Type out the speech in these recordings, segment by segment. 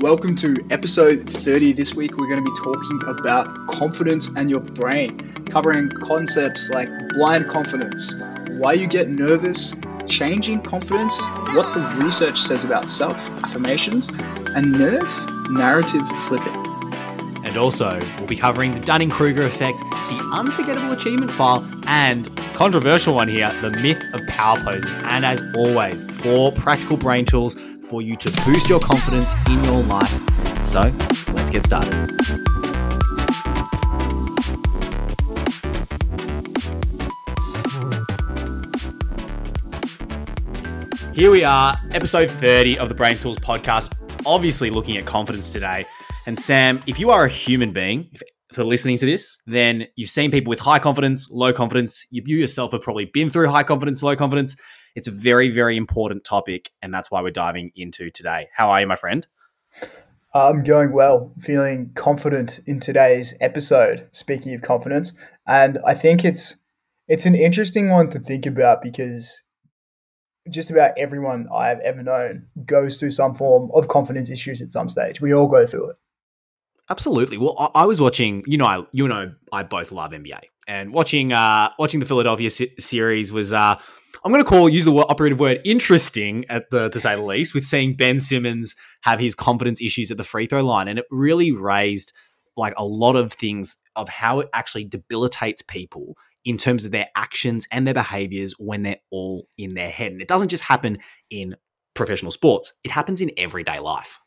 Welcome to episode 30. This week, we're going to be talking about confidence and your brain, covering concepts like blind confidence, why you get nervous, changing confidence, what the research says about self affirmations, and nerve narrative flipping. And also, we'll be covering the Dunning Kruger effect, the unforgettable achievement file, and controversial one here, the myth of power poses. And as always, four practical brain tools for you to boost your confidence in your life. So, let's get started. Here we are, episode 30 of the Brain Tools podcast, obviously looking at confidence today. And Sam, if you are a human being, if, for listening to this, then you've seen people with high confidence, low confidence. You, you yourself have probably been through high confidence, low confidence. It's a very, very important topic, and that's why we're diving into today. How are you, my friend? I'm going well, feeling confident in today's episode. Speaking of confidence, and I think it's it's an interesting one to think about because just about everyone I've ever known goes through some form of confidence issues at some stage. We all go through it. Absolutely. Well, I, I was watching. You know, I you know I both love NBA, and watching uh watching the Philadelphia series was uh I'm going to call use the operative word interesting at the to say the least with seeing Ben Simmons have his confidence issues at the free throw line, and it really raised like a lot of things of how it actually debilitates people in terms of their actions and their behaviors when they're all in their head. And it doesn't just happen in professional sports; it happens in everyday life.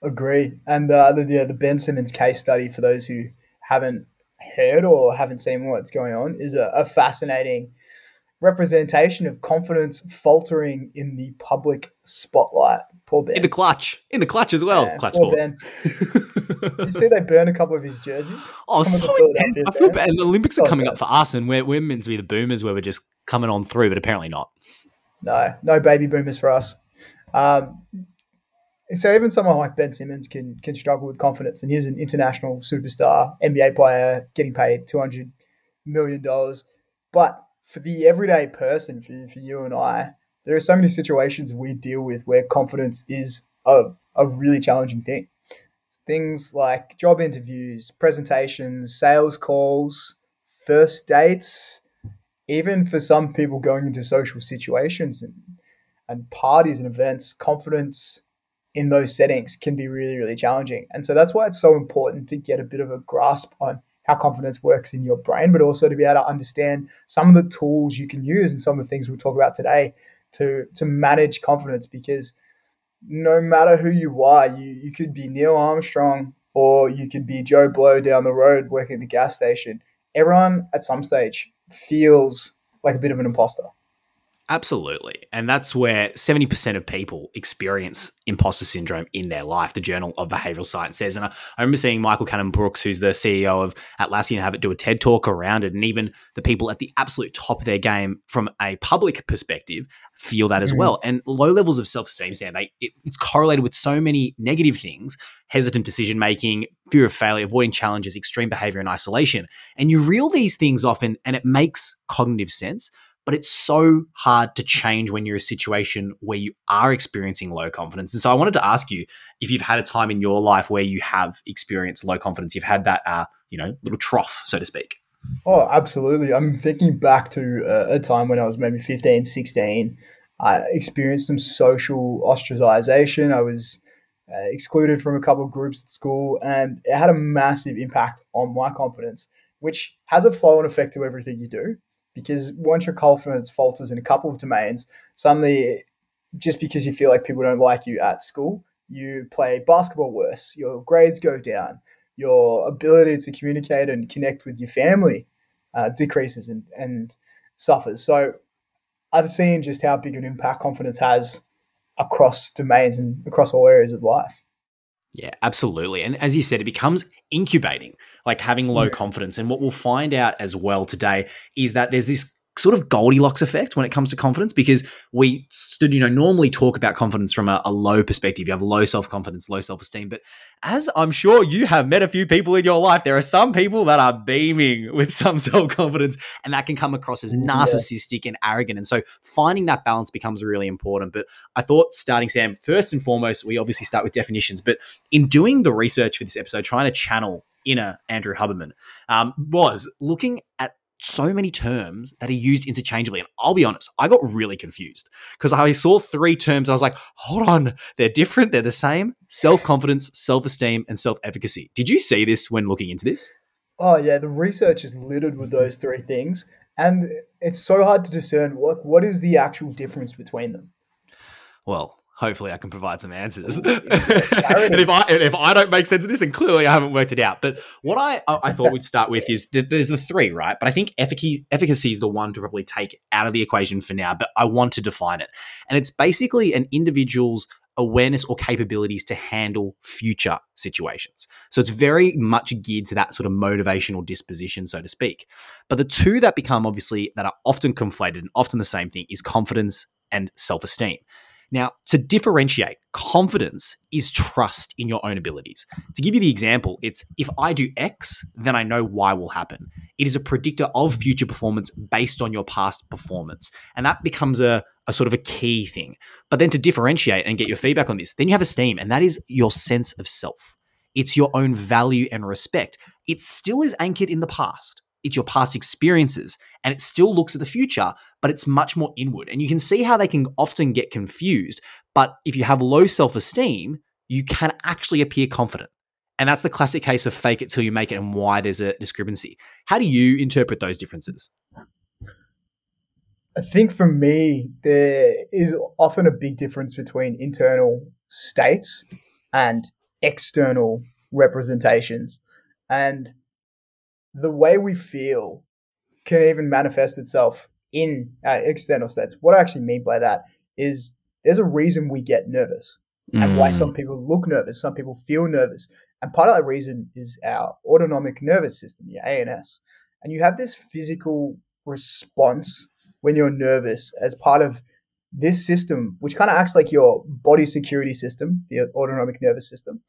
Agree, and uh, the yeah, the Ben Simmons case study for those who haven't heard or haven't seen what's going on is a, a fascinating representation of confidence faltering in the public spotlight. Poor Ben. In the clutch. In the clutch as well. Yeah, clutch poor Ben. you see they burn a couple of his jerseys? Oh, so intense. I feel bad. And the Olympics are coming bad. up for us, and we're, we're meant to be the boomers where we're just coming on through, but apparently not. No, no baby boomers for us. Um, so even someone like Ben Simmons can can struggle with confidence, and he's an international superstar, NBA player, getting paid two hundred million dollars. But for the everyday person, for, for you and I, there are so many situations we deal with where confidence is a, a really challenging thing. Things like job interviews, presentations, sales calls, first dates, even for some people going into social situations and, and parties and events, confidence in those settings can be really, really challenging. And so that's why it's so important to get a bit of a grasp on how confidence works in your brain, but also to be able to understand some of the tools you can use and some of the things we'll talk about today to to manage confidence because no matter who you are, you, you could be Neil Armstrong or you could be Joe Blow down the road working at the gas station. Everyone at some stage feels like a bit of an imposter. Absolutely. And that's where 70% of people experience imposter syndrome in their life, the Journal of Behavioral Science says. And I, I remember seeing Michael Cannon-Brookes, who's the CEO of Atlassian, have it do a TED talk around it. And even the people at the absolute top of their game from a public perspective feel that as mm. well. And low levels of self-esteem, Sam, they, it, it's correlated with so many negative things, hesitant decision making, fear of failure, avoiding challenges, extreme behavior and isolation. And you reel these things off and, and it makes cognitive sense but it's so hard to change when you're in a situation where you are experiencing low confidence. And so I wanted to ask you if you've had a time in your life where you have experienced low confidence, you've had that, uh, you know, little trough, so to speak. Oh, absolutely. I'm thinking back to a, a time when I was maybe 15, 16. I experienced some social ostracization. I was uh, excluded from a couple of groups at school, and it had a massive impact on my confidence, which has a flow and effect to everything you do because once your confidence falters in a couple of domains, suddenly just because you feel like people don't like you at school, you play basketball worse, your grades go down, your ability to communicate and connect with your family uh, decreases and, and suffers. So I've seen just how big an impact confidence has across domains and across all areas of life. Yeah, absolutely. And as you said, it becomes incubating, like having low confidence. And what we'll find out as well today is that there's this sort of Goldilocks effect when it comes to confidence because we stood, you know, normally talk about confidence from a, a low perspective. You have low self confidence, low self esteem. But as I'm sure you have met a few people in your life, there are some people that are beaming with some self confidence and that can come across as narcissistic yeah. and arrogant. And so finding that balance becomes really important. But I thought starting, Sam, first and foremost, we obviously start with definitions. But in doing the research for this episode, trying to channel inner Andrew Huberman, um, was looking at so many terms that are used interchangeably. And I'll be honest, I got really confused because I saw three terms. I was like, hold on, they're different, they're the same self confidence, self esteem, and self efficacy. Did you see this when looking into this? Oh, yeah, the research is littered with those three things. And it's so hard to discern what, what is the actual difference between them. Well, hopefully I can provide some answers. and if I if I don't make sense of this, then clearly I haven't worked it out. But what I I thought we'd start with is that there's the three, right? But I think efficacy efficacy is the one to probably take out of the equation for now. But I want to define it, and it's basically an individual's awareness or capabilities to handle future situations. So it's very much geared to that sort of motivational disposition, so to speak. But the two that become obviously that are often conflated and often the same thing is confidence and self esteem. Now, to differentiate, confidence is trust in your own abilities. To give you the example, it's if I do X, then I know Y will happen. It is a predictor of future performance based on your past performance. And that becomes a, a sort of a key thing. But then to differentiate and get your feedback on this, then you have esteem, and that is your sense of self. It's your own value and respect. It still is anchored in the past it's your past experiences and it still looks at the future, but it's much more inward. And you can see how they can often get confused. But if you have low self esteem, you can actually appear confident. And that's the classic case of fake it till you make it and why there's a discrepancy. How do you interpret those differences? I think for me, there is often a big difference between internal states and external representations. And the way we feel can even manifest itself in uh, external states. What I actually mean by that is there's a reason we get nervous mm. and why some mm. people look nervous, some people feel nervous. And part of that reason is our autonomic nervous system, your ANS. And you have this physical response when you're nervous as part of this system, which kind of acts like your body security system, the autonomic nervous system.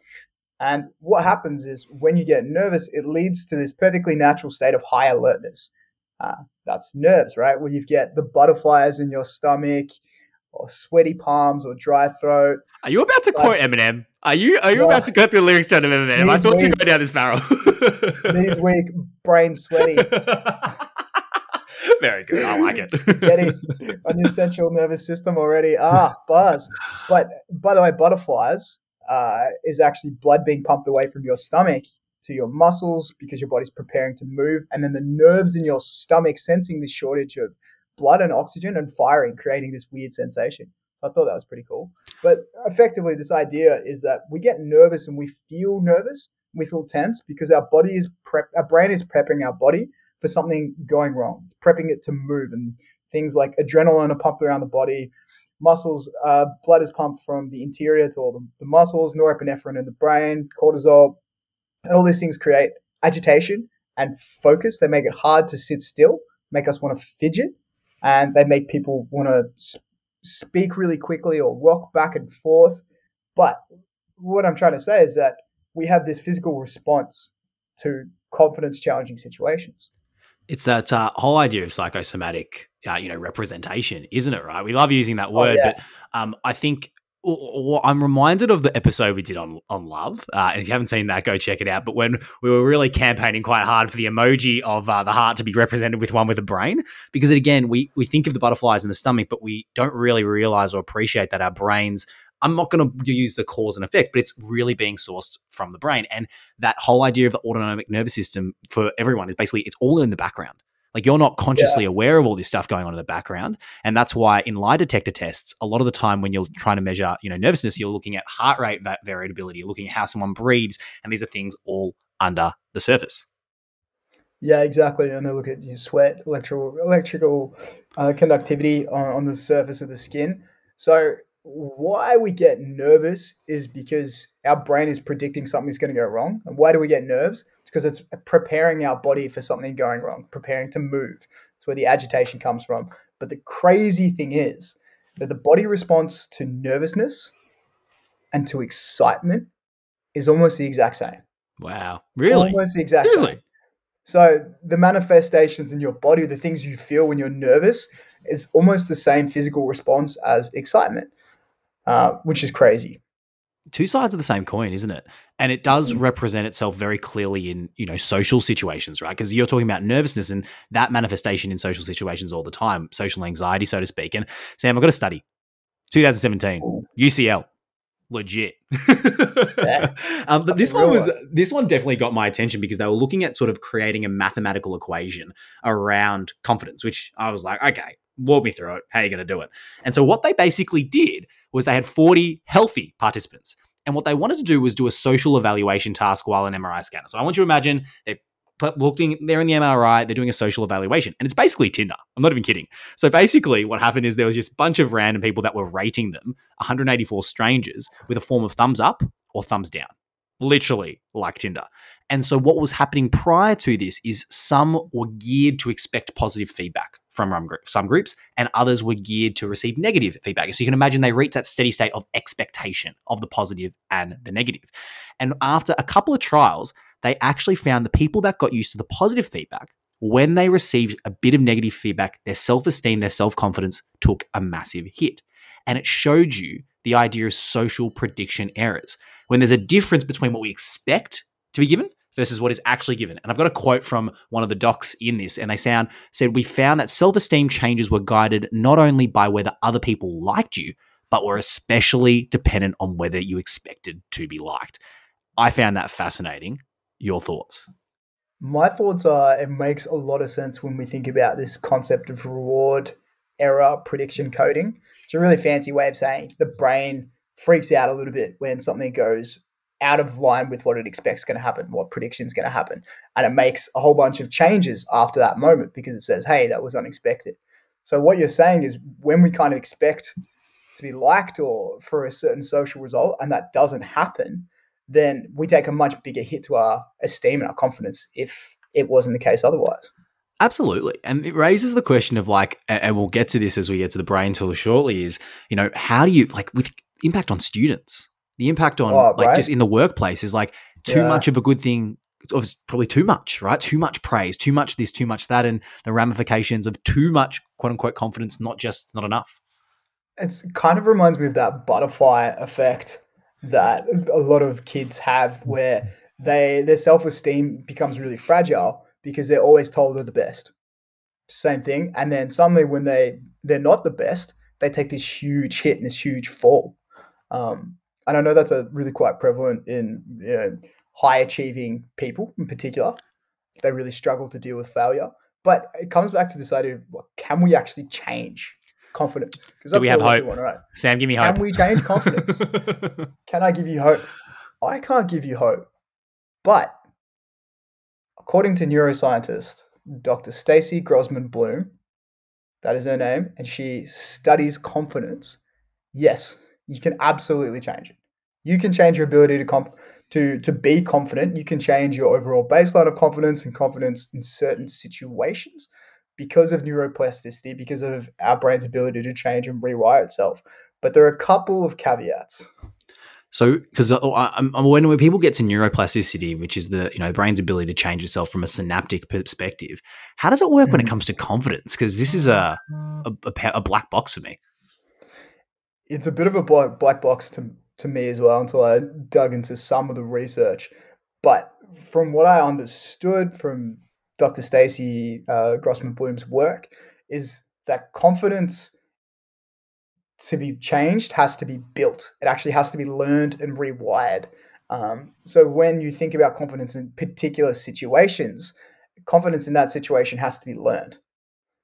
And what happens is when you get nervous, it leads to this perfectly natural state of high alertness. Uh, that's nerves, right? Where you get the butterflies in your stomach, or sweaty palms, or dry throat. Are you about to like, quote Eminem? Are you are you about to cut the lyrics down to Eminem? I thought you go down this barrel. knees weak, brain sweaty. Very good. I like it. Getting on your central nervous system already. Ah, buzz. But by the way, butterflies uh, is actually blood being pumped away from your stomach to your muscles because your body's preparing to move, and then the nerves in your stomach sensing this shortage of blood and oxygen and firing, creating this weird sensation. I thought that was pretty cool. But effectively, this idea is that we get nervous and we feel nervous, we feel tense because our body is prep, our brain is prepping our body for something going wrong. It's prepping it to move, and things like adrenaline are pumped around the body muscles, uh, blood is pumped from the interior to all the, the muscles, norepinephrine in the brain, cortisol, and all these things create agitation and focus. They make it hard to sit still, make us want to fidget, and they make people want to sp- speak really quickly or rock back and forth. But what I'm trying to say is that we have this physical response to confidence challenging situations. It's that uh, whole idea of psychosomatic, uh, you know, representation, isn't it? Right? We love using that oh, word, oh, yeah. but um, I think I'm reminded of the episode we did on on love, uh, and if you haven't seen that, go check it out. But when we were really campaigning quite hard for the emoji of uh, the heart to be represented with one with a brain, because again, we we think of the butterflies in the stomach, but we don't really realize or appreciate that our brains I'm not going to use the cause and effect, but it's really being sourced from the brain. And that whole idea of the autonomic nervous system for everyone is basically it's all in the background. Like you're not consciously yeah. aware of all this stuff going on in the background. And that's why in lie detector tests, a lot of the time when you're trying to measure, you know, nervousness, you're looking at heart rate variability, you're looking at how someone breathes, and these are things all under the surface. Yeah, exactly. And they look at your sweat, electrical electrical uh, conductivity on, on the surface of the skin. So why we get nervous is because our brain is predicting something's going to go wrong. And why do we get nerves? It's because it's preparing our body for something going wrong, preparing to move, It's where the agitation comes from. But the crazy thing is that the body response to nervousness and to excitement is almost the exact same. Wow. Really? Almost the exact Seriously? same. So the manifestations in your body, the things you feel when you're nervous, is almost the same physical response as excitement, uh, which is crazy. two sides of the same coin, isn't it? And it does Mm. represent itself very clearly in, you know, social situations, right? Because you're talking about nervousness and that manifestation in social situations all the time, social anxiety, so to speak. And Sam, I've got a study, 2017, Ooh. UCL, legit. Yeah. um, but this one was this one definitely got my attention because they were looking at sort of creating a mathematical equation around confidence, which I was like, okay, walk me through it. How are you going to do it? And so what they basically did was they had 40 healthy participants. And what they wanted to do was do a social evaluation task while an MRI scanner. So I want you to imagine they looking they're in the MRI, they're doing a social evaluation. And it's basically Tinder. I'm not even kidding. So basically what happened is there was just a bunch of random people that were rating them, 184 strangers, with a form of thumbs up or thumbs down. Literally like Tinder. And so what was happening prior to this is some were geared to expect positive feedback from um, some groups, and others were geared to receive negative feedback. So you can imagine they reached that steady state of expectation of the positive and the negative. And after a couple of trials, they actually found the people that got used to the positive feedback, when they received a bit of negative feedback, their self esteem, their self confidence took a massive hit. And it showed you the idea of social prediction errors. When there's a difference between what we expect to be given versus what is actually given. And I've got a quote from one of the docs in this, and they sound said, We found that self esteem changes were guided not only by whether other people liked you, but were especially dependent on whether you expected to be liked. I found that fascinating. Your thoughts? My thoughts are it makes a lot of sense when we think about this concept of reward error prediction coding. It's a really fancy way of saying the brain freaks out a little bit when something goes out of line with what it expects going to happen, what prediction is going to happen. And it makes a whole bunch of changes after that moment because it says, hey, that was unexpected. So, what you're saying is when we kind of expect to be liked or for a certain social result and that doesn't happen, then we take a much bigger hit to our esteem and our confidence if it wasn't the case otherwise. Absolutely. And it raises the question of like, and we'll get to this as we get to the brain tool shortly, is, you know, how do you, like, with impact on students, the impact on, Oh, like, right. just in the workplace is like too Yeah. much of a good thing. Of probably too much, right? Too much praise, too much this, too much that, and the ramifications of too much quote unquote confidence, not just not enough. It's kind of reminds me of that butterfly effect that a lot of kids have where they their self-esteem becomes really fragile because they're always told they're the best. Same thing. And then suddenly when they they're not the best, they take this huge hit and this huge fall. Um, and I know that's a really quite prevalent in you know, high achieving people in particular. They really struggle to deal with failure. But it comes back to this idea of well, can we actually change confidence? Because Do we have hope? Want right? Sam, give me hope. Can we change confidence? Can I give you hope? I can't give you hope. But according to neuroscientist Dr. Stacie Grossman Bloom, that is her name, and she studies confidence. Yes, you can absolutely change it. You can change your ability to conf- to to be confident. You can change your overall baseline of confidence and confidence in certain situations because of neuroplasticity, because of our brain's ability to change and rewire itself. But there are a couple of caveats. So, because I'm, I'm when when people get to neuroplasticity, which is the you know the brain's ability to change itself from a synaptic perspective, how does it work when it Mhm. comes to confidence? Because this is a, a a a black box for me. it's a bit of a black, black box to, to me as well until I dug into some of the research. But from what I understood from Dr. Stacie uh, Grossman Bloom's work, is that confidence to be changed has to be built. It actually has to be learned and rewired. Um, so when you think about confidence in particular situations, confidence in that situation has to be learned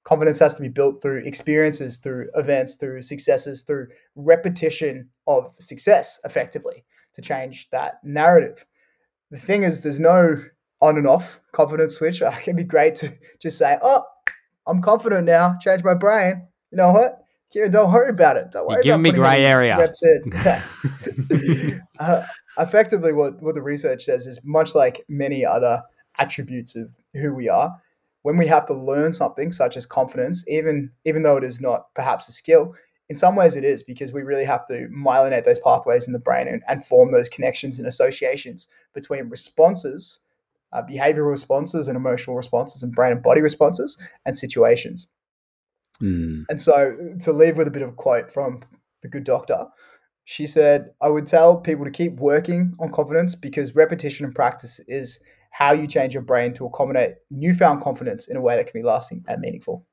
confidence has to be built through experiences, through events, through successes, through repetition of success effectively to change that narrative. The thing is, there's no on and off confidence switch. It can be great to just say, oh, I'm confident now, change my brain. You know what? Kieran, don't worry about it. Don't worry You're giving me grey area. Uh, effectively, what, what the research says is much like many other attributes of who we are, when we have to learn something such as confidence, even even though it is not perhaps a skill, in some ways it is because we really have to myelinate those pathways in the brain and, and form those connections and associations between responses, uh, behavioral responses and emotional responses and brain and body responses and situations. Mm. And so to leave with a bit of a quote from the good doctor, she said, I would tell people to keep working on confidence because repetition and practice is how you change your brain to accommodate newfound confidence in a way that can be lasting and meaningful.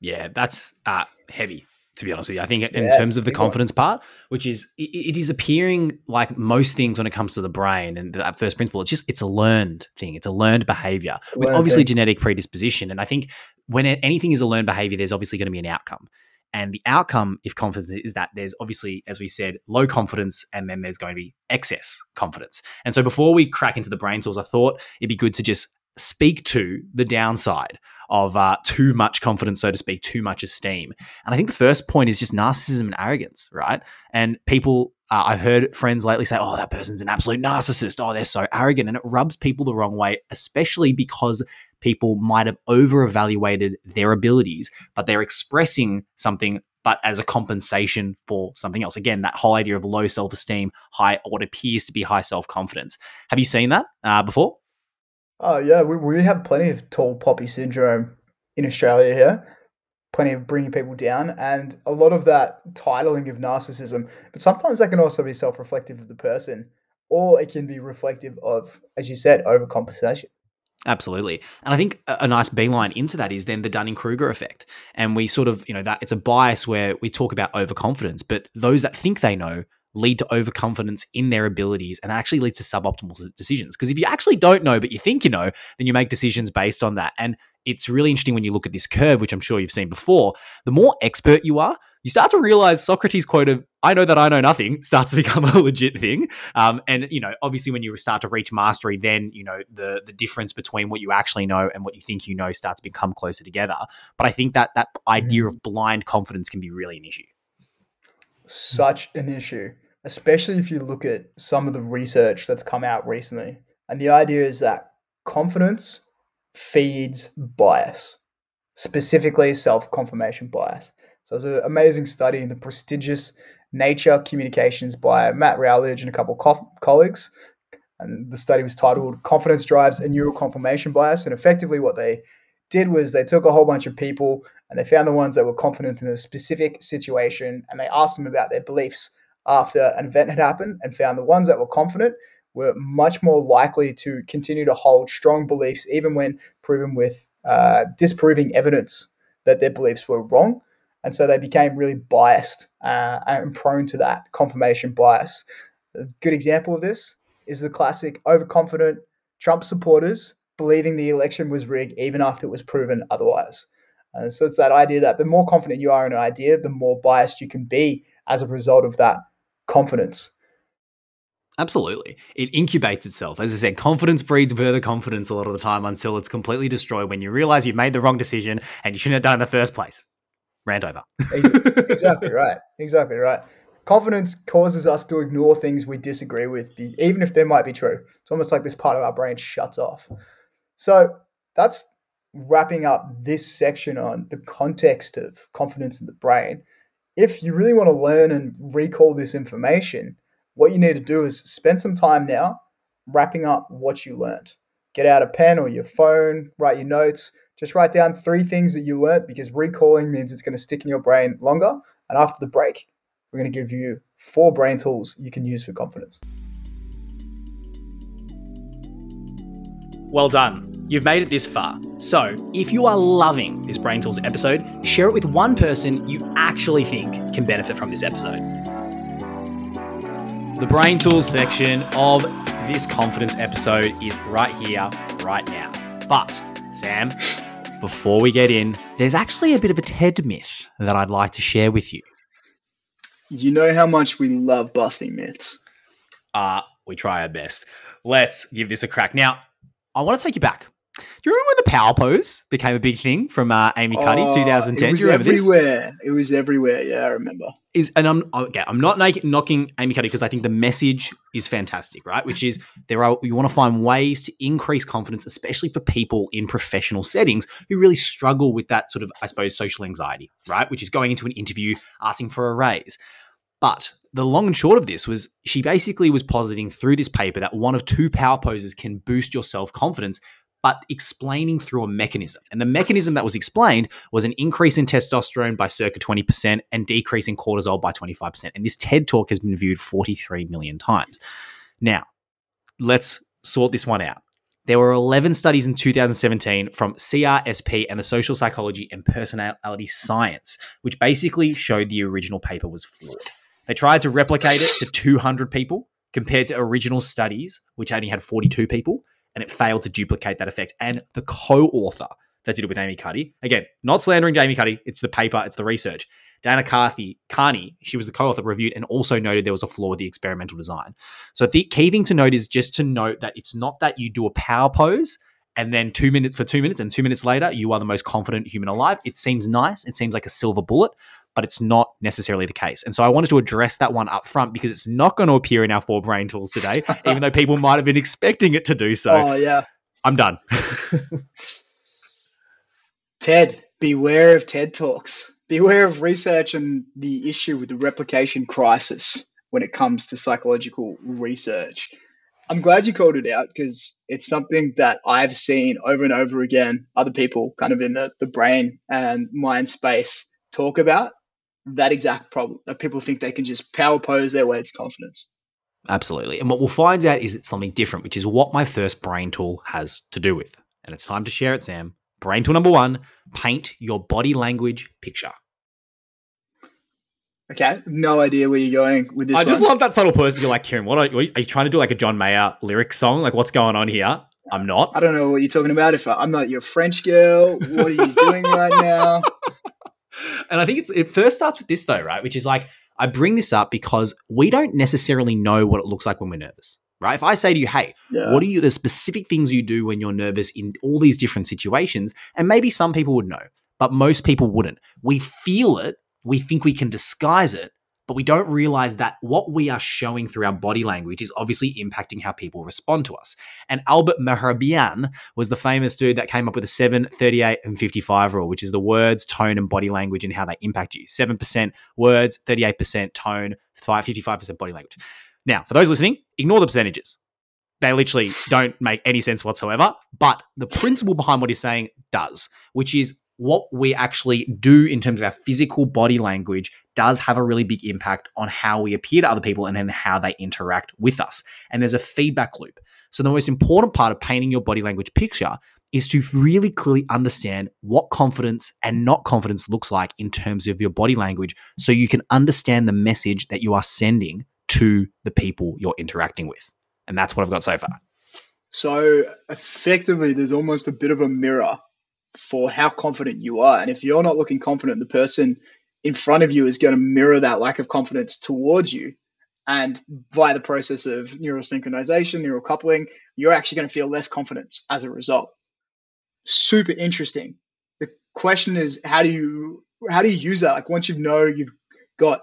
Yeah, that's uh, heavy to be honest with you. I think in Yeah, terms of the big one. confidence part, which is it, it is appearing like most things when it comes to the brain and that first principle, it's just it's a learned thing. It's a learned behavior with Learned obviously thing. genetic predisposition. And I think when anything is a learned behavior, there's obviously going to be an outcome. And the outcome, if confidence is that there's obviously, as we said, low confidence, and then there's going to be excess confidence. And so before we crack into the brain tools, I thought it'd be good to just speak to the downside of uh, too much confidence, so to speak, too much esteem. And I think the first point is just narcissism and arrogance, right? And people, uh, I've heard friends lately say, oh, that person's an absolute narcissist. Oh, they're so arrogant. And it rubs people the wrong way, especially because people might have over evaluated their abilities, but they're expressing something. But as a compensation for something else. Again, that whole idea of low self esteem, high, what appears to be high self confidence. Have you seen that uh, before? Oh yeah, we, we have plenty of tall poppy syndrome in Australia here. Plenty of bringing people down, and a lot of that titling of narcissism. But sometimes that can also be self-reflective of the person, or it can be reflective of, as you said, overcompensation. Absolutely. And I think a, nice beeline into that is then the Dunning Kruger effect. And we sort of, you know, that it's a bias where we talk about overconfidence, but those that think they know lead to overconfidence in their abilities and that actually leads to suboptimal decisions. Because if you actually don't know, but you think you know, then you make decisions based on that. And it's really interesting when you look at this curve, which I'm sure you've seen before. The more expert you are, you start to realize Socrates' quote of "I know that I know nothing" starts to become a legit thing. Um, and you know, obviously, when you start to reach mastery, then you know the the difference between what you actually know and what you think you know starts to become closer together. But I think that that idea of blind confidence can be really an issue. Such an issue, especially if you look at some of the research that's come out recently. And the idea is that confidence feeds bias, specifically self confirmation bias. So there's an amazing study in the prestigious Nature Communications by Matt Rollwage and a couple of co- colleagues. And the study was titled Confidence Drives a Neural Confirmation Bias. And effectively, what they did was they took a whole bunch of people and they found the ones that were confident in a specific situation and they asked them about their beliefs after an event had happened and found the ones that were confident were much more likely to continue to hold strong beliefs even when proven with uh, disproving evidence that their beliefs were wrong. And so they became really biased uh, and prone to that confirmation bias. A good example of this is the classic overconfident Trump supporters believing the election was rigged even after it was proven otherwise. And so it's that idea that the more confident you are in an idea, the more biased you can be as a result of that confidence. Absolutely. It incubates itself. As I said, confidence breeds further confidence a lot of the time until it's completely destroyed when you realize you've made the wrong decision and you shouldn't have done it in the first place. Rant over. exactly right. Exactly right. Confidence causes us to ignore things we disagree with, even if they might be true. It's almost like this part of our brain shuts off. So that's wrapping up this section on the context of confidence in the brain. If you really want to learn and recall this information, what you need to do is spend some time now wrapping up what you learned. Get out a pen or your phone, write your notes, just write down three things that you learned because recalling means it's going to stick in your brain longer. And after the break, we're going to give you four brain tools you can use for confidence. Well done. You've made it this far. So, if you are loving this Brain Tools episode, share it with one person you actually think can benefit from this episode. The Brain Tools section of this confidence episode is right here, right now. But, Sam, before we get in, there's actually a bit of a TED myth that I'd like to share with you. You know how much we love busting myths. Uh, we try our best. Let's give this a crack. Now, I want to take you back Do you remember when the power pose became a big thing from uh, Amy Cuddy, Oh, 2010? It was remember this? everywhere. It was everywhere. Yeah, I remember. is and I'm okay, I'm not knocking Amy Cuddy because I think the message is fantastic, right? Which is there are you want to find ways to increase confidence, especially for people in professional settings who really struggle with that sort of, I suppose, social anxiety, right? Which is going into an interview asking for a raise. But the long and short of this was she basically was positing through this paper that one of two power poses can boost your self confidence, but explaining through a mechanism. And the mechanism that was explained was an increase in testosterone by circa 20% and decrease in cortisol by 25%. And this TED talk has been viewed 43 million times. Now, let's sort this one out. There were 11 studies in 2017 from CRSP and the Social Psychology and Personality Science, which basically showed the original paper was flawed. They tried to replicate it to 200 people compared to original studies, which only had 42 people, and it failed to duplicate that effect. And the co author that did it with Amy Cuddy, again, not slandering Amy Cuddy, it's the paper, it's the research. Dana Carthy, Carney, she was the co author, reviewed and also noted there was a flaw with the experimental design. So the key thing to note is just to note that it's not that you do a power pose and then two minutes for two minutes and two minutes later you are the most confident human alive. It seems nice, it seems like a silver bullet, but it's not necessarily the case. And so I wanted to address that one up front because it's not going to appear in our four brain tools today, even though people might have been expecting it to do so. oh yeah, I'm done. Ted. Beware of TED talks. Beware of research and the issue with the replication crisis when it comes to psychological research. I'm glad you called it out because it's something that I've seen over and over again. Other people, kind of in the, the brain and mind space, talk about that exact problem that people think they can just power pose their way to confidence. Absolutely. And what we'll find out is it's something different, which is what my first brain tool has to do with. And it's time to share it, Sam. Brain tool number one paint your body language picture. Okay, no idea where you're going with this. I just one. love that subtle person. You're like, Kieran, what are, are you trying to do like a John Mayer lyric song? Like, what's going on here? I'm not. I don't know what you're talking about. If I, I'm not your French girl, what are you doing right now? And I think it's it first starts with this though, right? Which is like I bring this up because we don't necessarily know what it looks like when we're nervous, right? If I say to you, "Hey, Yeah. what are you the specific things you do when you're nervous in all these different situations?" And maybe some people would know, but most people wouldn't. We feel it, we think we can disguise it, but we don't realize that what we are showing through our body language is obviously impacting how people respond to us. And Albert Mehrabian was the famous dude that came up with the 7, 38, and 55 rule, which is the words, tone, and body language and how they impact you. 7% words, 38% tone, 5, 55% body language. Now, for those listening, ignore the percentages. They literally don't make any sense whatsoever. But the principle behind what he's saying does, which is what we actually do in terms of our physical body language does have a really big impact on how we appear to other people and then how they interact with us. And there's a feedback loop. So the most important part of painting your body language picture is to really clearly understand what confidence and not confidence looks like in terms of your body language so you can understand the message that you are sending to the people you're interacting with. And that's what I've got so far. So effectively, there's almost a bit of a mirror for how confident you are. And if you're not looking confident, the person in front of you is going to mirror that lack of confidence towards you. And via the process of neural synchronization, neural coupling, you're actually going to feel less confidence as a result. Super interesting. The question is, how do you how do you use that? Like once you know you've got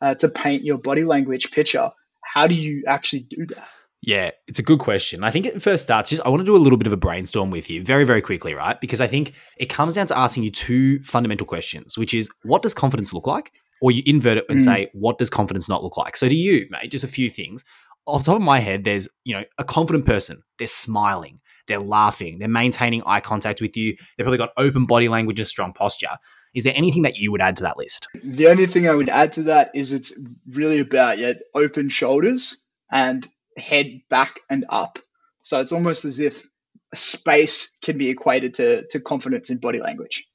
uh, to paint your body language picture, how do you actually do that? Yeah, it's a good question. I think it first starts just I want to do a little bit of a brainstorm with you very, very quickly, right? Because I think it comes down to asking you two fundamental questions, which is what does confidence look like? Or you invert it and Mm. say, what does confidence not look like? So to you, mate, just a few things. Off the top of my head, there's, you know, a confident person. They're smiling, they're laughing, they're maintaining eye contact with you, they've probably got open body language and strong posture. Is there anything that you would add to that list? The only thing I would add to that is it's really about yeah, open shoulders and head back and up. So it's almost as if space can be equated to, to confidence in body language.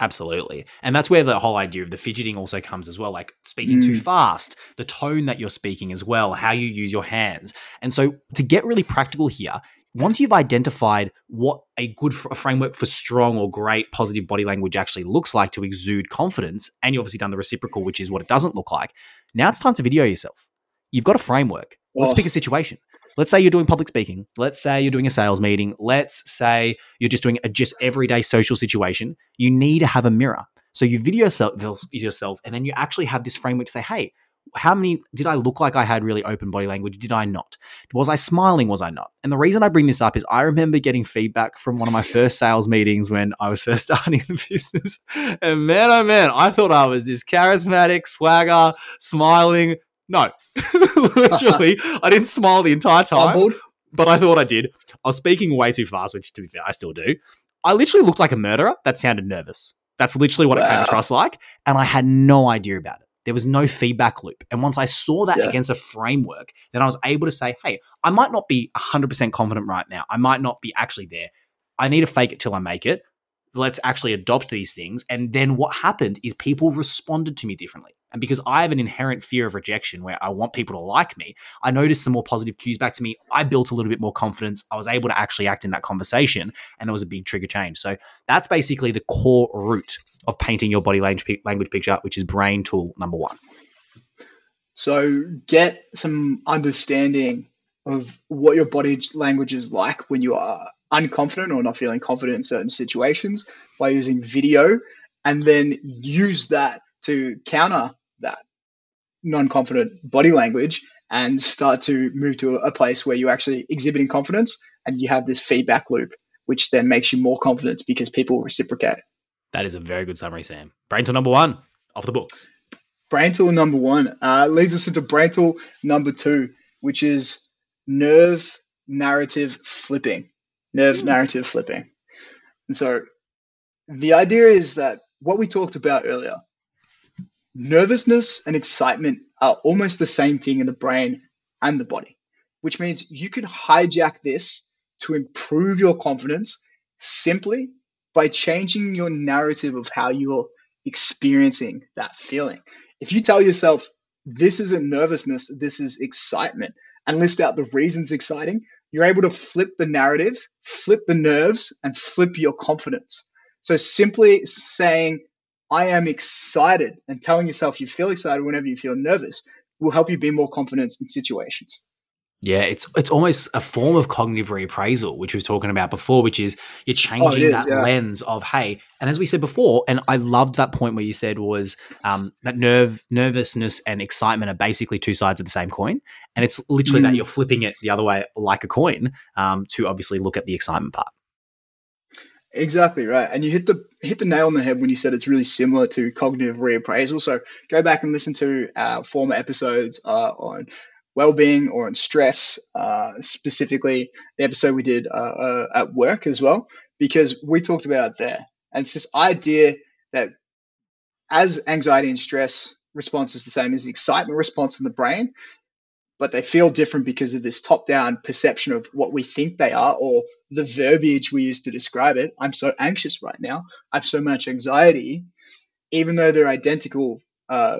Absolutely. And that's where the whole idea of the fidgeting also comes as well, like speaking too Mm. fast, the tone that you're speaking as well, how you use your hands. And so to get really practical here, once you've identified what a good f- framework for strong or great positive body language actually looks like to exude confidence, and you've obviously done the reciprocal, which is what it doesn't look like, now it's time to video yourself. You've got a framework. Let's Oh. pick a oh. situation. let's say you're doing public speaking. Let's say you're doing a sales meeting. Let's say you're just doing a just everyday social situation. You need to have a mirror. So you video yourself, and then you actually have this framework to say, hey, how many did I look like I had really open body language? Did I not? Was I smiling? Was I not? And the reason I bring this up is I remember getting feedback from one of my first sales meetings when I was first starting the business. And man, oh man, I thought I was this charismatic, swagger, smiling. No, literally, I didn't smile the entire time, but I thought I did. I was speaking way too fast, which to be fair, I still do. I literally looked like a murderer that sounded nervous. That's literally what wow. it came across like. And I had no idea about it. There was no feedback loop. And once I saw that yeah. against a framework, then I was able to say, hey, I might not be 100% confident right now. I might not be actually there. I need to fake it till I make it. Let's actually adopt these things. And then what happened is people responded to me differently. And because I have an inherent fear of rejection where I want people to like me, I noticed some more positive cues back to me. I built a little bit more confidence. I was able to actually act in that conversation, and it was a big trigger change. So that's basically the core root of painting your body language, language picture, which is brain tool number one. So get some understanding of what your body language is like when you are unconfident or not feeling confident in certain situations by using video, and then use that to counter that non-confident body language and start to move to a place where you're actually exhibiting confidence and you have this feedback loop which then makes you more confidence because people reciprocate that is a very good summary, Sam. Brain tool number one off the books. Brain tool number one uh, leads us into brain tool number two, which is nerve narrative flipping. Nerve mm. narrative flipping. And so the idea is that what we talked about earlier, nervousness and excitement are almost the same thing in the brain and the body, which means you can hijack this to improve your confidence simply by changing your narrative of how you're experiencing that feeling. If you tell yourself, this isn't nervousness, this is excitement, and list out the reasons exciting, you're able to flip the narrative, flip the nerves, and flip your confidence. So simply saying, I am excited, and telling yourself you feel excited whenever you feel nervous will help you be more confident in situations. Yeah, it's it's almost a form of cognitive reappraisal, which we were talking about before, which is you're changing oh, is, that yeah. lens of hey, and as we said before, and I loved that point where you said was um, that nerve nervousness and excitement are basically two sides of the same coin, and it's literally mm. that you're flipping it the other way like a coin um, to obviously look at the excitement part. Exactly right, and you hit the hit the nail on the head when you said it's really similar to cognitive reappraisal. So go back and listen to our former episodes uh, on well-being or on stress, uh, specifically the episode we did uh, uh, at work as well, because we talked about it there. And it's this idea that as anxiety and stress response is the same as the excitement response in the brain, but they feel different because of this top-down perception of what we think they are or the verbiage we use to describe it. I'm so anxious right now. I have so much anxiety, even though they're identical uh,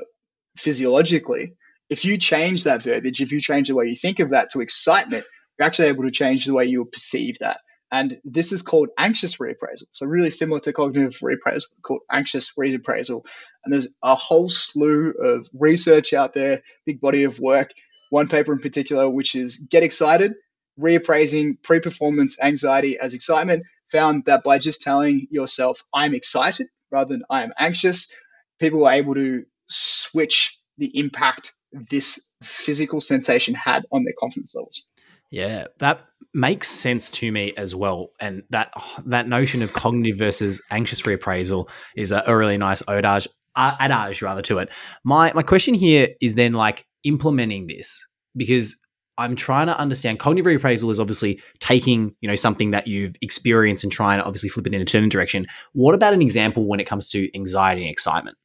physiologically if you change that verbiage, if you change the way you think of that to excitement, you're actually able to change the way you perceive that. And this is called anxious reappraisal. So really similar to cognitive reappraisal, called anxious reappraisal. And there's a whole slew of research out there, big body of work. One paper in particular, which is Get Excited, reappraising pre-performance anxiety as excitement, found that by just telling yourself, I'm excited rather than I am anxious, people were able to switch the impact this physical sensation had on their confidence levels. Yeah, that makes sense to me as well. And that that notion of cognitive versus anxious reappraisal is a, really nice adage, uh, adage rather to it. My my question here is then like implementing this because I'm trying to understand cognitive reappraisal is obviously taking, you know, something that you've experienced and trying to obviously flip it in a turning direction. What about an example when it comes to anxiety and excitement?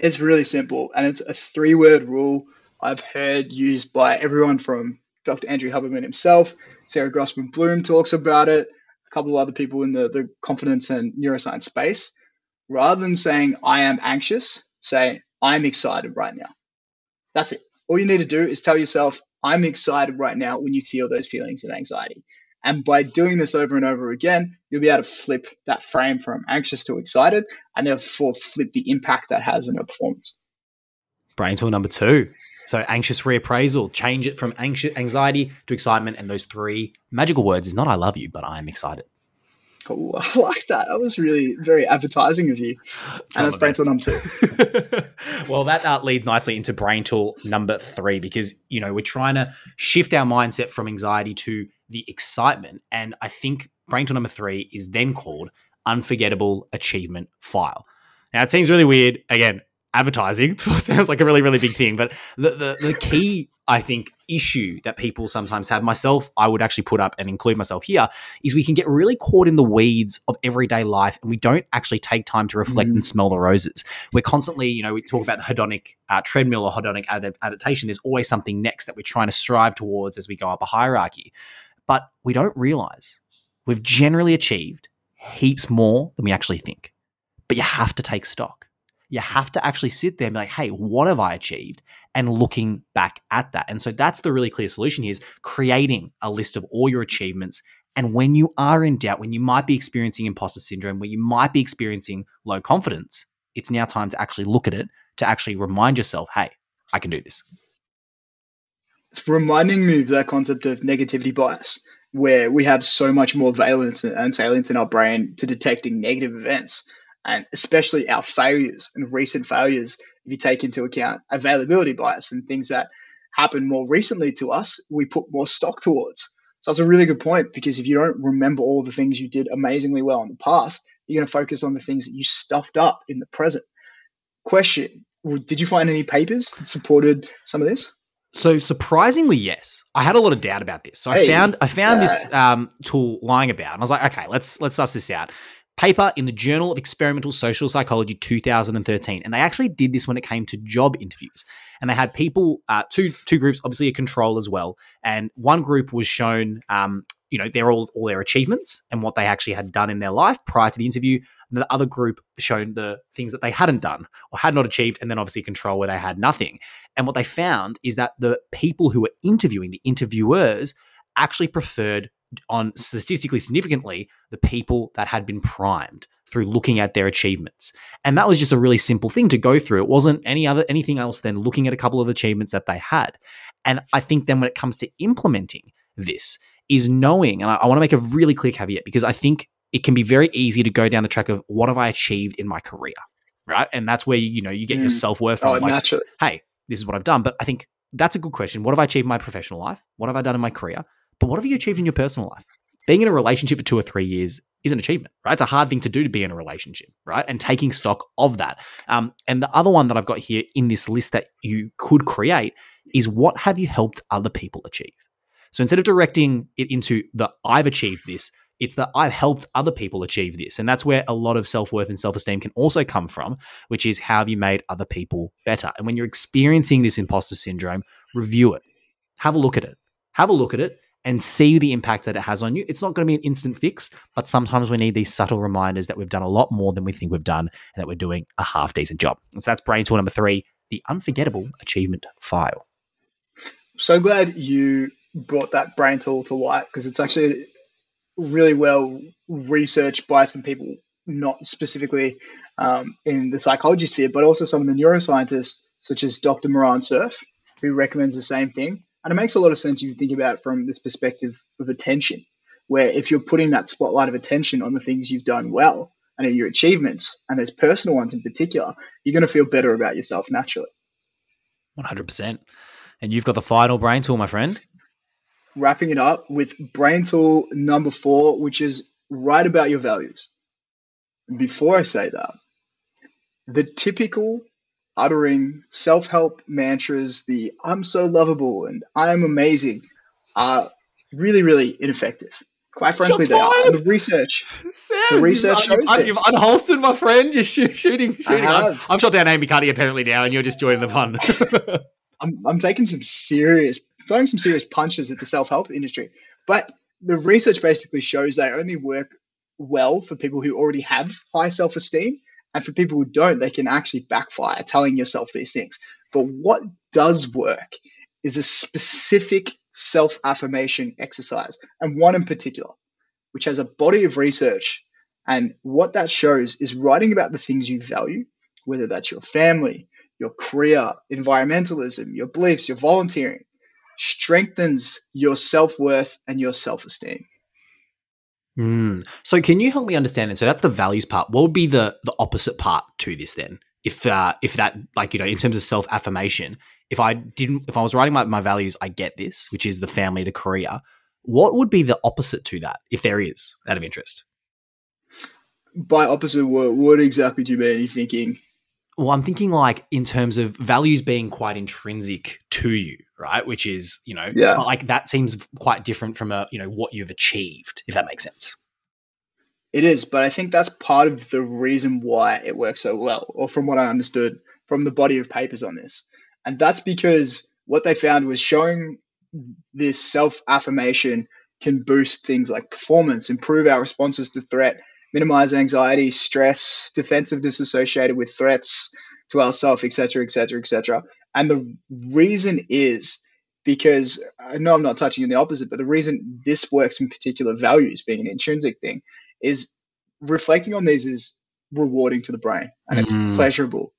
It's really simple, and it's a three word rule I've heard used by everyone from Dr. Andrew Huberman himself, Sarah Grossman Bloom talks about it, a couple of other people in the, the confidence and neuroscience space. Rather than saying, I am anxious, say, I'm excited right now. That's it. All you need to do is tell yourself, I'm excited right now when you feel those feelings of anxiety. And by doing this over and over again, you'll be able to flip that frame from anxious to excited and therefore flip the impact that has on your performance. Brain tool number two So anxious reappraisal, change it from anxious anxiety to excitement, and those three magical words is not "I love you," but "I am excited." Oh, I like that. That was really very advertising of you. and that's brain tool number two. well, that uh, leads nicely into brain tool number three because you know we're trying to shift our mindset from anxiety to the excitement, and I think brain tool number three is then called unforgettable achievement file. Now it seems really weird. Again, advertising sounds like a really really big thing but the, the, the key i think issue that people sometimes have myself i would actually put up and include myself here is we can get really caught in the weeds of everyday life and we don't actually take time to reflect mm. and smell the roses we're constantly you know we talk about the hedonic uh, treadmill or hedonic ad- adaptation there's always something next that we're trying to strive towards as we go up a hierarchy but we don't realize we've generally achieved heaps more than we actually think but you have to take stock you have to actually sit there and be like, hey, what have I achieved? And looking back at that. And so that's the really clear solution here is creating a list of all your achievements. And when you are in doubt, when you might be experiencing imposter syndrome, when you might be experiencing low confidence, it's now time to actually look at it, to actually remind yourself, hey, I can do this. It's reminding me of that concept of negativity bias, where we have so much more valence and salience in our brain to detecting negative events and especially our failures and recent failures, if you take into account availability bias and things that happen more recently to us, we put more stock towards. So that's a really good point because if you don't remember all the things you did amazingly well in the past, you're going to focus on the things that you stuffed up in the present. Question Did you find any papers that supported some of this? So surprisingly, yes. I had a lot of doubt about this. So hey, I found I found uh, this um, tool lying about, and I was like, okay, let's let's suss this out paper in the Journal of Experimental Social Psychology 2013. And they actually did this when it came to job interviews. And they had people, uh, two two groups, obviously a control as well. And one group was shown, um, you know, their all, all their achievements and what they actually had done in their life prior to the interview. And the other group shown the things that they hadn't done or had not achieved. And then obviously control where they had nothing. And what they found is that the people who were interviewing, the interviewers, actually preferred on statistically significantly the people that had been primed through looking at their achievements. And that was just a really simple thing to go through. It wasn't any other anything else than looking at a couple of achievements that they had. And I think then when it comes to implementing this is knowing, and I, I want to make a really clear caveat because I think it can be very easy to go down the track of what have I achieved in my career, right? And that's where you know you get mm. your self worth from. Oh, like, naturally. Hey, this is what I've done. But I think that's a good question. What have I achieved in my professional life? What have I done in my career? But what have you achieved in your personal life? Being in a relationship for two or three years is an achievement, right? It's a hard thing to do to be in a relationship, right? And taking stock of that. Um, and the other one that I've got here in this list that you could create is what have you helped other people achieve? So instead of directing it into the I've achieved this, it's that I've helped other people achieve this. And that's where a lot of self worth and self esteem can also come from, which is how have you made other people better? And when you're experiencing this imposter syndrome, review it, have a look at it, have a look at it, and see the impact that it has on you. It's not going to be an instant fix, but sometimes we need these subtle reminders that we've done a lot more than we think we've done and that we're doing a half decent job. And so that's brain tool number three, the unforgettable achievement file. So glad you brought that brain tool to light because it's actually really well researched by some people, not specifically um, in the psychology sphere, but also some of the neuroscientists, such as Dr. Moran Cerf, who recommends the same thing. And it makes a lot of sense if you think about it from this perspective of attention, where if you're putting that spotlight of attention on the things you've done well and your achievements, and those personal ones in particular, you're going to feel better about yourself naturally. 100%. And you've got the final brain tool, my friend. Wrapping it up with brain tool number four, which is write about your values. Before I say that, the typical uttering self help mantras, the I'm so lovable and I am amazing, are really, really ineffective. Quite frankly, Shots they fired. are. the research, Sam, the research you've, shows you've, you've unholstered my friend. You're shooting, shooting. I'm, I'm, shot down Amy Cuddy apparently now, and you're just joining the fun. I'm, I'm taking some serious, throwing some serious punches at the self help industry. But the research basically shows they only work well for people who already have high self esteem and for people who don't, they can actually backfire telling yourself these things. But what does work is a specific self affirmation exercise, and one in particular, which has a body of research. And what that shows is writing about the things you value, whether that's your family, your career, environmentalism, your beliefs, your volunteering, strengthens your self worth and your self esteem. Mm. So, can you help me understand? Then, so that's the values part. What would be the the opposite part to this then? If uh, if that like you know in terms of self affirmation, if I didn't, if I was writing my, my values, I get this, which is the family, the career. What would be the opposite to that, if there is, out of interest? By opposite, what, what exactly do you mean? Are you thinking? Well, I'm thinking like in terms of values being quite intrinsic to you, right? Which is, you know, yeah. but like that seems quite different from a, you know, what you've achieved, if that makes sense. It is, but I think that's part of the reason why it works so well, or from what I understood from the body of papers on this. And that's because what they found was showing this self affirmation can boost things like performance, improve our responses to threat, minimize anxiety, stress, defensiveness associated with threats to ourselves, etc., etc., etc. And the reason is because I know I'm not touching on the opposite, but the reason this works in particular, values being an intrinsic thing, is reflecting on these is rewarding to the brain and it's mm. pleasurable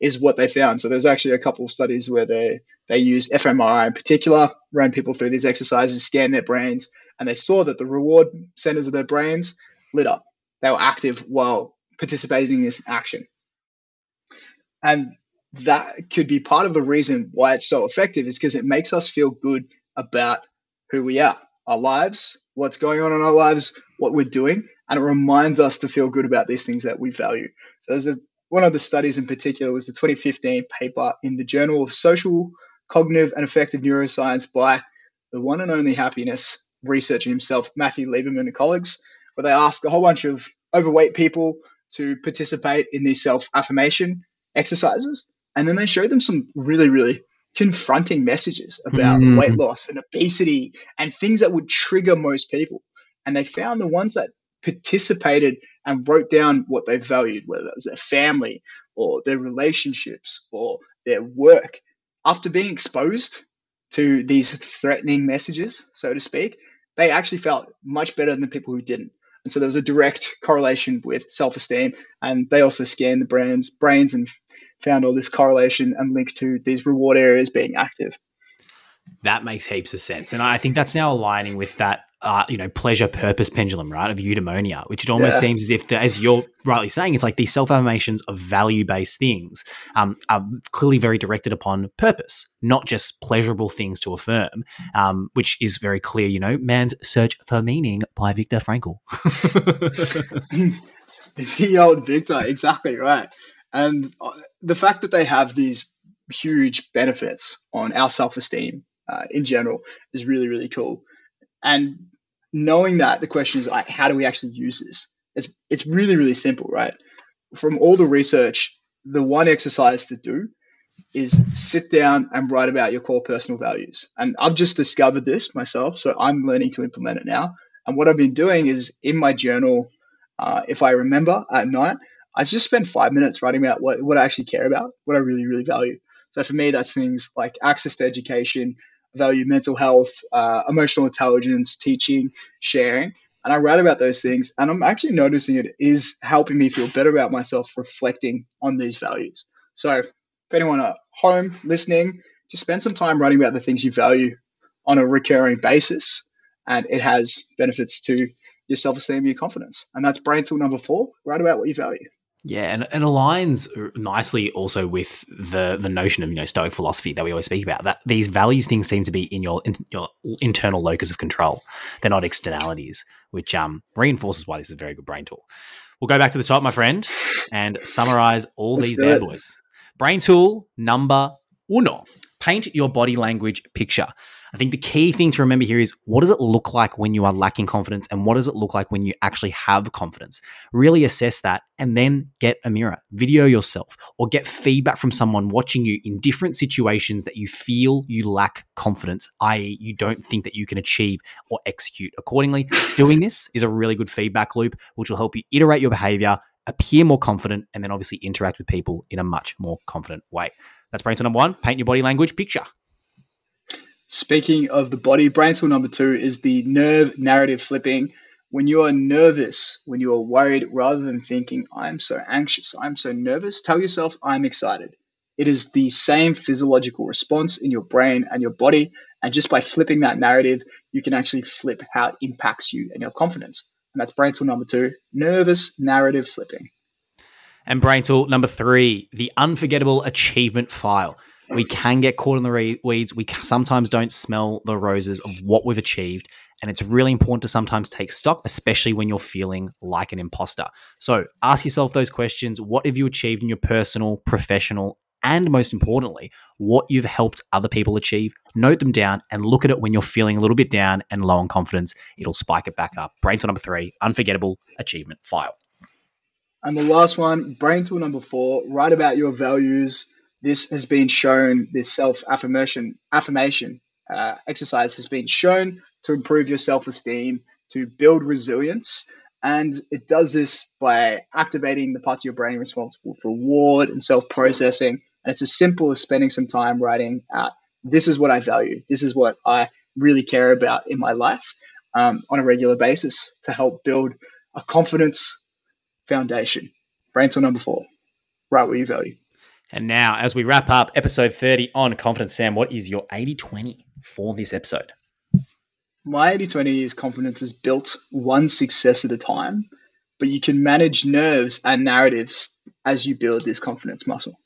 is what they found. So there's actually a couple of studies where they they used fMRI in particular, ran people through these exercises, scanned their brains, and they saw that the reward centers of their brains lit up. They were active while participating in this action. And that could be part of the reason why it's so effective is because it makes us feel good about who we are, our lives, what's going on in our lives, what we're doing, and it reminds us to feel good about these things that we value. So there's a one of the studies in particular was the 2015 paper in the Journal of Social, Cognitive, and Affective Neuroscience by the one and only happiness researcher himself, Matthew Lieberman and colleagues, where they asked a whole bunch of overweight people to participate in these self affirmation exercises. And then they showed them some really, really confronting messages about mm. weight loss and obesity and things that would trigger most people. And they found the ones that participated and wrote down what they valued, whether it was their family or their relationships or their work. After being exposed to these threatening messages, so to speak, they actually felt much better than the people who didn't. And so there was a direct correlation with self esteem. And they also scanned the brains, brains and found all this correlation and link to these reward areas being active. That makes heaps of sense. And I think that's now aligning with that uh, you know, pleasure purpose pendulum, right, of eudaimonia, which it almost yeah. seems as if, the, as you're rightly saying, it's like these self affirmations of value based things um, are clearly very directed upon purpose, not just pleasurable things to affirm, um, which is very clear, you know, Man's Search for Meaning by Viktor Frankl. the old Viktor, exactly right. And uh, the fact that they have these huge benefits on our self esteem uh, in general is really, really cool. And knowing that, the question is like, how do we actually use this? It's it's really really simple, right? From all the research, the one exercise to do is sit down and write about your core personal values. And I've just discovered this myself, so I'm learning to implement it now. And what I've been doing is in my journal, uh, if I remember at night, I just spend five minutes writing about what, what I actually care about, what I really, really value. So for me, that's things like access to education, value mental health, uh, emotional intelligence, teaching, sharing. And I write about those things. And I'm actually noticing it is helping me feel better about myself, reflecting on these values. So if anyone at home listening, just spend some time writing about the things you value on a recurring basis. And it has benefits to your self esteem, your confidence. And that's brain tool number four write about what you value. Yeah, and it aligns nicely also with the the notion of you know Stoic philosophy that we always speak about. That these values things seem to be in your in your internal locus of control; they're not externalities, which um, reinforces why this is a very good brain tool. We'll go back to the top, my friend, and summarize all Let's these bad boys. Brain tool number uno: paint your body language picture. I think the key thing to remember here is what does it look like when you are lacking confidence and what does it look like when you actually have confidence? Really assess that and then get a mirror, video yourself, or get feedback from someone watching you in different situations that you feel you lack confidence, i.e., you don't think that you can achieve or execute accordingly. Doing this is a really good feedback loop, which will help you iterate your behavior appear more confident, and then obviously interact with people in a much more confident way. That's brain number one paint your body language picture. Speaking of the body, brain tool number two is the nerve narrative flipping. When you are nervous, when you are worried, rather than thinking, I'm so anxious, I'm so nervous, tell yourself, I'm excited. It is the same physiological response in your brain and your body. And just by flipping that narrative, you can actually flip how it impacts you and your confidence. And that's brain tool number two nervous narrative flipping. And brain tool number three the unforgettable achievement file. We can get caught in the weeds. We sometimes don't smell the roses of what we've achieved. And it's really important to sometimes take stock, especially when you're feeling like an imposter. So ask yourself those questions. What have you achieved in your personal, professional, and most importantly, what you've helped other people achieve. Note them down and look at it when you're feeling a little bit down and low on confidence. It'll spike it back up. Brain tool number three, unforgettable achievement file. And the last one, brain tool number four, write about your values. This has been shown, this self affirmation affirmation uh, exercise has been shown to improve your self esteem, to build resilience. And it does this by activating the parts of your brain responsible for reward and self processing and it's as simple as spending some time writing out this is what I value, this is what I really care about in my life um, on a regular basis to help build a confidence foundation. Brain tool number four, write what you value. And now, as we wrap up episode 30 on confidence, Sam, what is your 80 20 for this episode? My 80 20 is confidence is built one success at a time, but you can manage nerves and narratives as you build this confidence muscle.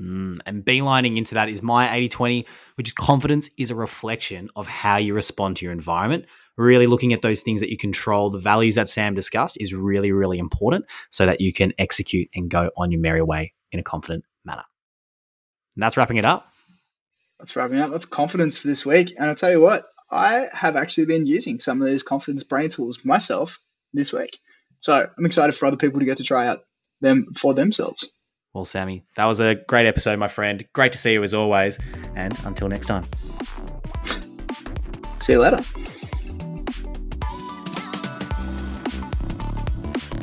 Mm, and beelining into that is my 80 20, which is confidence is a reflection of how you respond to your environment. Really looking at those things that you control, the values that Sam discussed is really, really important so that you can execute and go on your merry way in a confident manner. And that's wrapping it up. That's wrapping up. That's confidence for this week. And I'll tell you what, I have actually been using some of these confidence brain tools myself this week. So I'm excited for other people to get to try out them for themselves. Well, Sammy, that was a great episode, my friend. Great to see you as always. And until next time. See you later.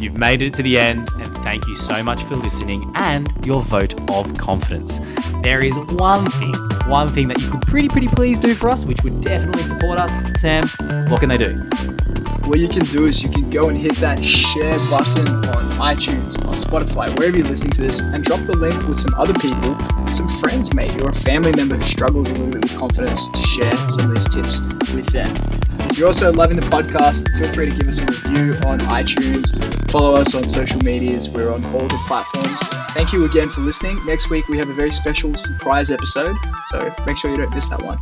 You've made it to the end, and thank you so much for listening and your vote of confidence. There is one thing, one thing that you could pretty, pretty please do for us, which would definitely support us. Sam, what can they do? what you can do is you can go and hit that share button on iTunes, on Spotify, wherever you're listening to this, and drop the link with some other people, some friends maybe, or a family member who struggles a little bit with confidence to share some of these tips with them. If you're also loving the podcast, feel free to give us a review on iTunes. Follow us on social medias. We're on all the platforms. Thank you again for listening. Next week, we have a very special surprise episode, so make sure you don't miss that one.